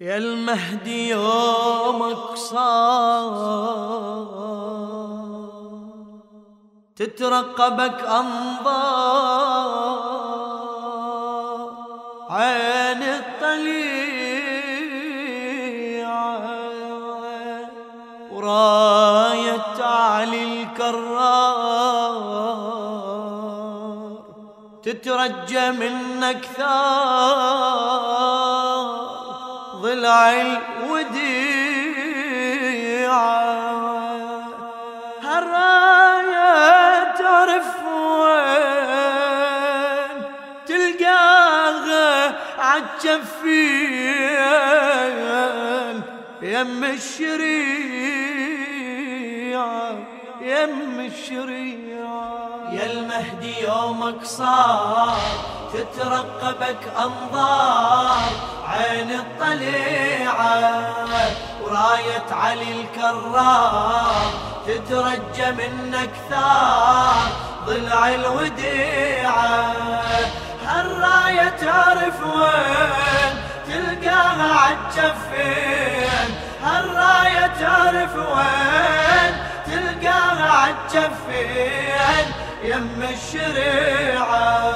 يا المهدي يومك صار تترقبك أنظار عين الطليعة وراية علي الكرار. تترجى منك ثار ضلع الوديعة هالراية تعرف وين تلقاها عالجفين. يم الشريعة يم الشريعة. يا المهدي يومك صار تترقبك أنظار وراية علي الكرار تترجى منك ثار ضلع الوديعة. هالراية تعرف وين تلقاها عالجفين؟ هالراية تعرف وين تلقاها عالجفين؟ يم الشريعة.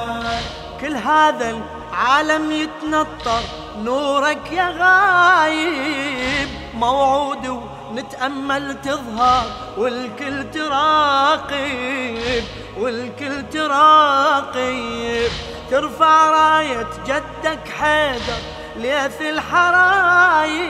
كل هذا العالم يتنطر نورك يا غايب. موعود ونتأمل تظهر والكل تراقب والكل تراقب. ترفع راية جدك حيدر ليث الحرايب.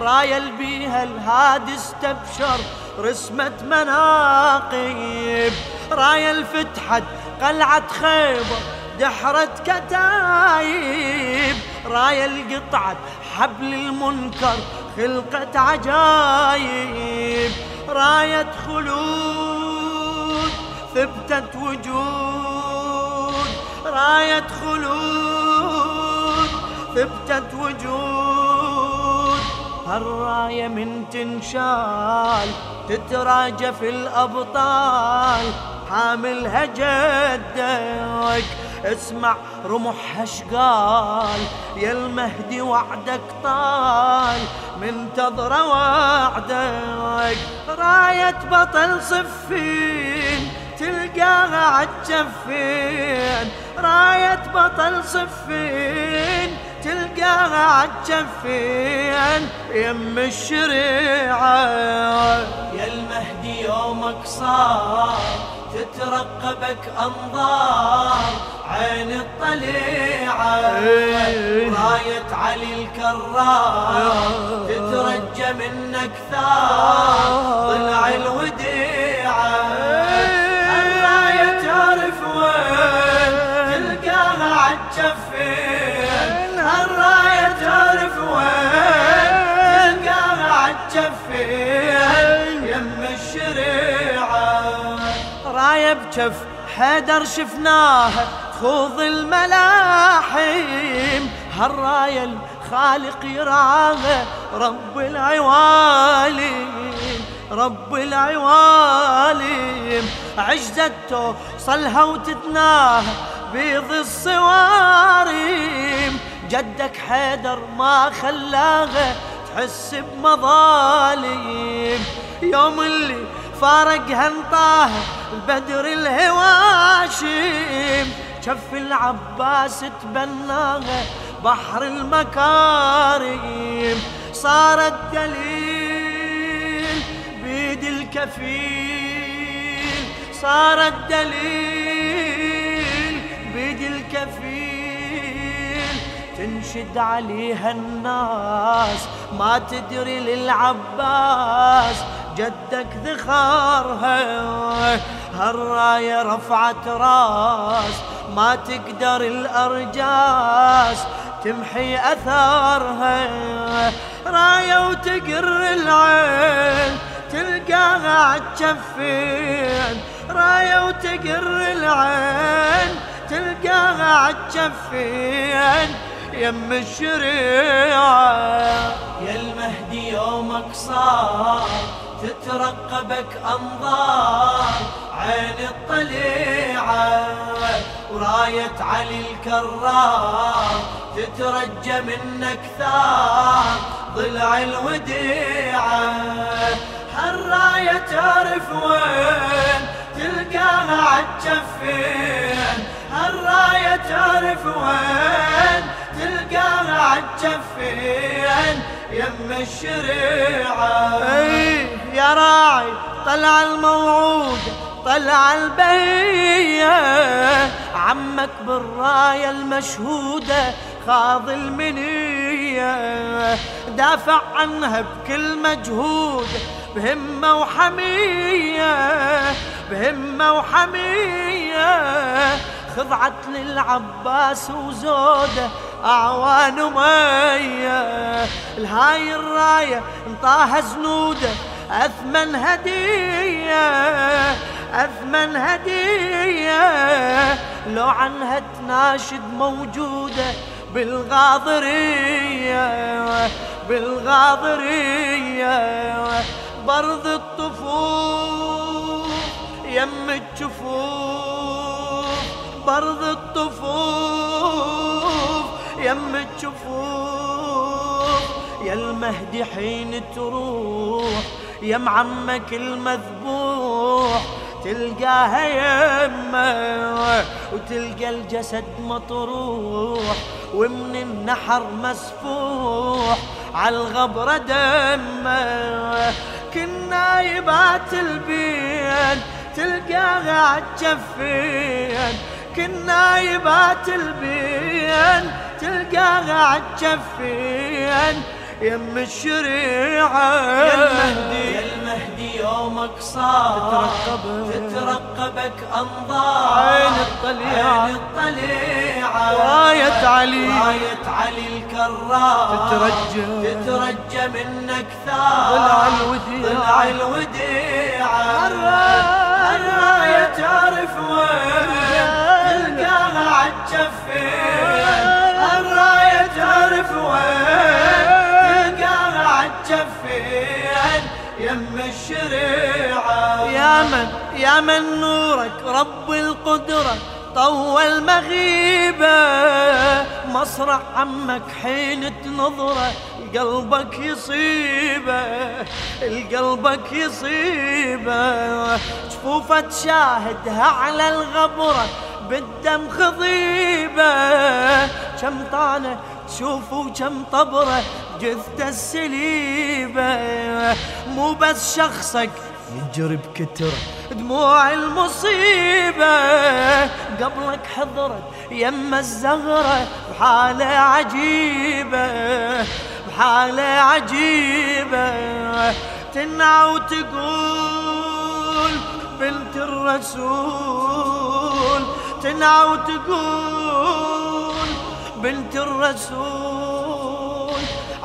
راية بيها الهادي استبشر رسمة مناقب. راية الفتحت قلعة خيبر دحرت كتايب. راية القطعة حبل المنكر خلقت عجايب راية خلود ثبتت وجود. راية خلود ثبتت وجود. هالراية من تنشال تتراجى في الأبطال. حاملها جدك اسمع رمحها شقال يا المهدي وعدك طال. منتظر وعدك راية بطل صفين تلقاها عالجفين راية بطل صفين تلقاها عالجفين يم الشريعة يا المهدي يومك صار تترقبك أنظار. عين الطليعة. راية علي الكرار تترجى منك ثار ضلع الوديعة. الراية تعرف وين. تلقاها عالجفين. الراية تعرف وين. تلقاها عالجفين. يم الشريعة. راية بجف حيدر شفناها خوض الملاحم هالراية الخالق يراها رب العوالم رب العوالم. عجزت توصلها وتتناها بيض الصوارم جدك حيدر ما خلاها تحس بمظالم. يوم اللي فارقها انطاها البدر الهواشم شف العباس تبناها بحر المكارم. صارت دليل بيد الكفيل. صارت دليل بيد الكفيل. تنشد عليها الناس ما تدري للعباس جدك ذخرها هالراية رفعت راس ما تقدر الأرجاس تمحي أثارها. راية وتقر العين تلقاها عالجفين راية وتقر العين تلقاها عالجفين يم الشريعة يا المهدي يومك صار. تترقبك أنظار عين الطليعة وراية علي الكرار تترجى منك ثار ضلع الوديعة هالراية تعرف وين تلقاها عالجفين؟ هالراية تعرف وين تلقاها عالجفين؟ يم الشريعة. يا راعي طلع الموعود طلع البهية. عمك بالراية المشهودة خاض المنية. دافع عنها بكل مجهود بهمة وحمية بهمة وحمية. خضعت للعباس وزوده أعوان مية. الهاي الراية انطاها زنوده أثمن هدية أثمن هدية. لو عنها تناشد موجودة بالغاضرية بالغاضرية. برض الطفوف يم الجفوف برض الطفوف يم الجفوف. يا المهدي حين تروح يا معمك المذبوح تلقاها يمه وتلقى الجسد مطروح ومن النحر مسفوح عالغبرة دمة. كنا يبات البين تلقاها عالجفين كنا يبات البين تلقاها عالجفين يم الشريعة يا المهدي. يا المهدي يومك صار. تترقبك تترقبك أنظار. عين الطليعة. عين الطليعة. راية علي. راية علي الكرار. تترجى. تترجى منك ثار. ضلع الوديعة. ضلع الوديعة. يم الشريعة. يا من يا من نورك رب القدرة طول مغيبة مصرع عمك حين تنظره قلبك يصيبه القلبك يصيبه جفوفة تشاهدها على الغبرة بالدم خضيبة. كم طانة تشوف وكم طبرة جثة السليبة. مو بس شخصك يجري بكترة دموع المصيبة. قبلك حضرت يم الزغرة بحالة عجيبة بحالة عجيبة. تنعى وتقول بنت الرسول. تنعى وتقول بنت الرسول.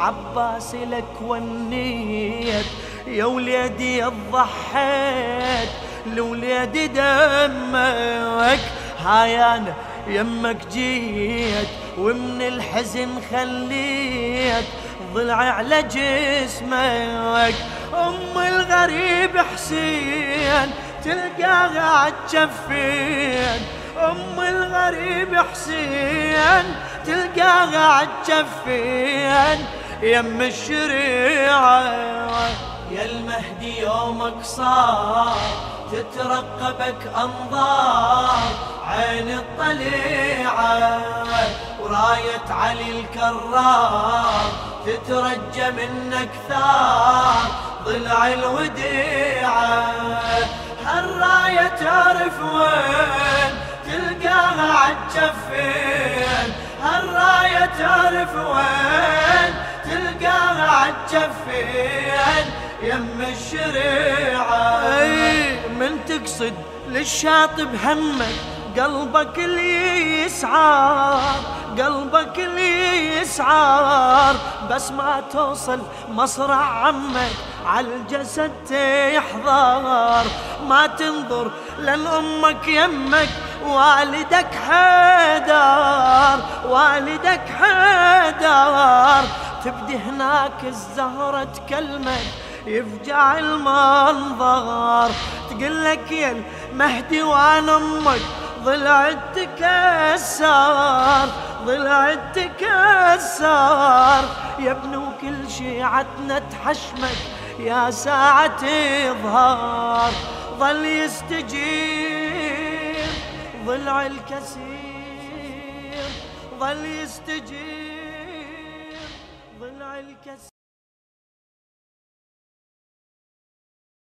عباس لك ونيت يا وليدي ضحيت لوليدي دمك هاي أنا يمك جيت ومن الحزن خليت ضلعي على جسمك أم الغريب حسين تلقاها عالجفين أم الغريب حسين تلقاها عالجفين يم الشريعة. يا المهدي يومك صار تترقبك أنظار. عين الطليعة وراية علي الكرار تترجى منك ثار. ضلع الوديعة هالراية تعرف وين؟ تلقاها عالجفين هالراية تعرف وين؟ تلقاها عالجفين يم الشريعة. من تقصد للشاطب همك قلبك اللي يسعار قلبك اللي يسعار بس ما توصل مصرع عمك عالجسد تحضر. ما تنظر لأن أمك يمك والدك حيدر والدك حيدر. تبدي هناك الزهرة تكلمك يفجع المنظر. تقول لك يا المهدي وأنا أمك ضلعت تكسر ضلع تكسر. يا ابن كل شيعتنا تحشمك يا ساعة إظهار ظل يستجير ضلع الكسير ظل يستجير. ضلع الكسير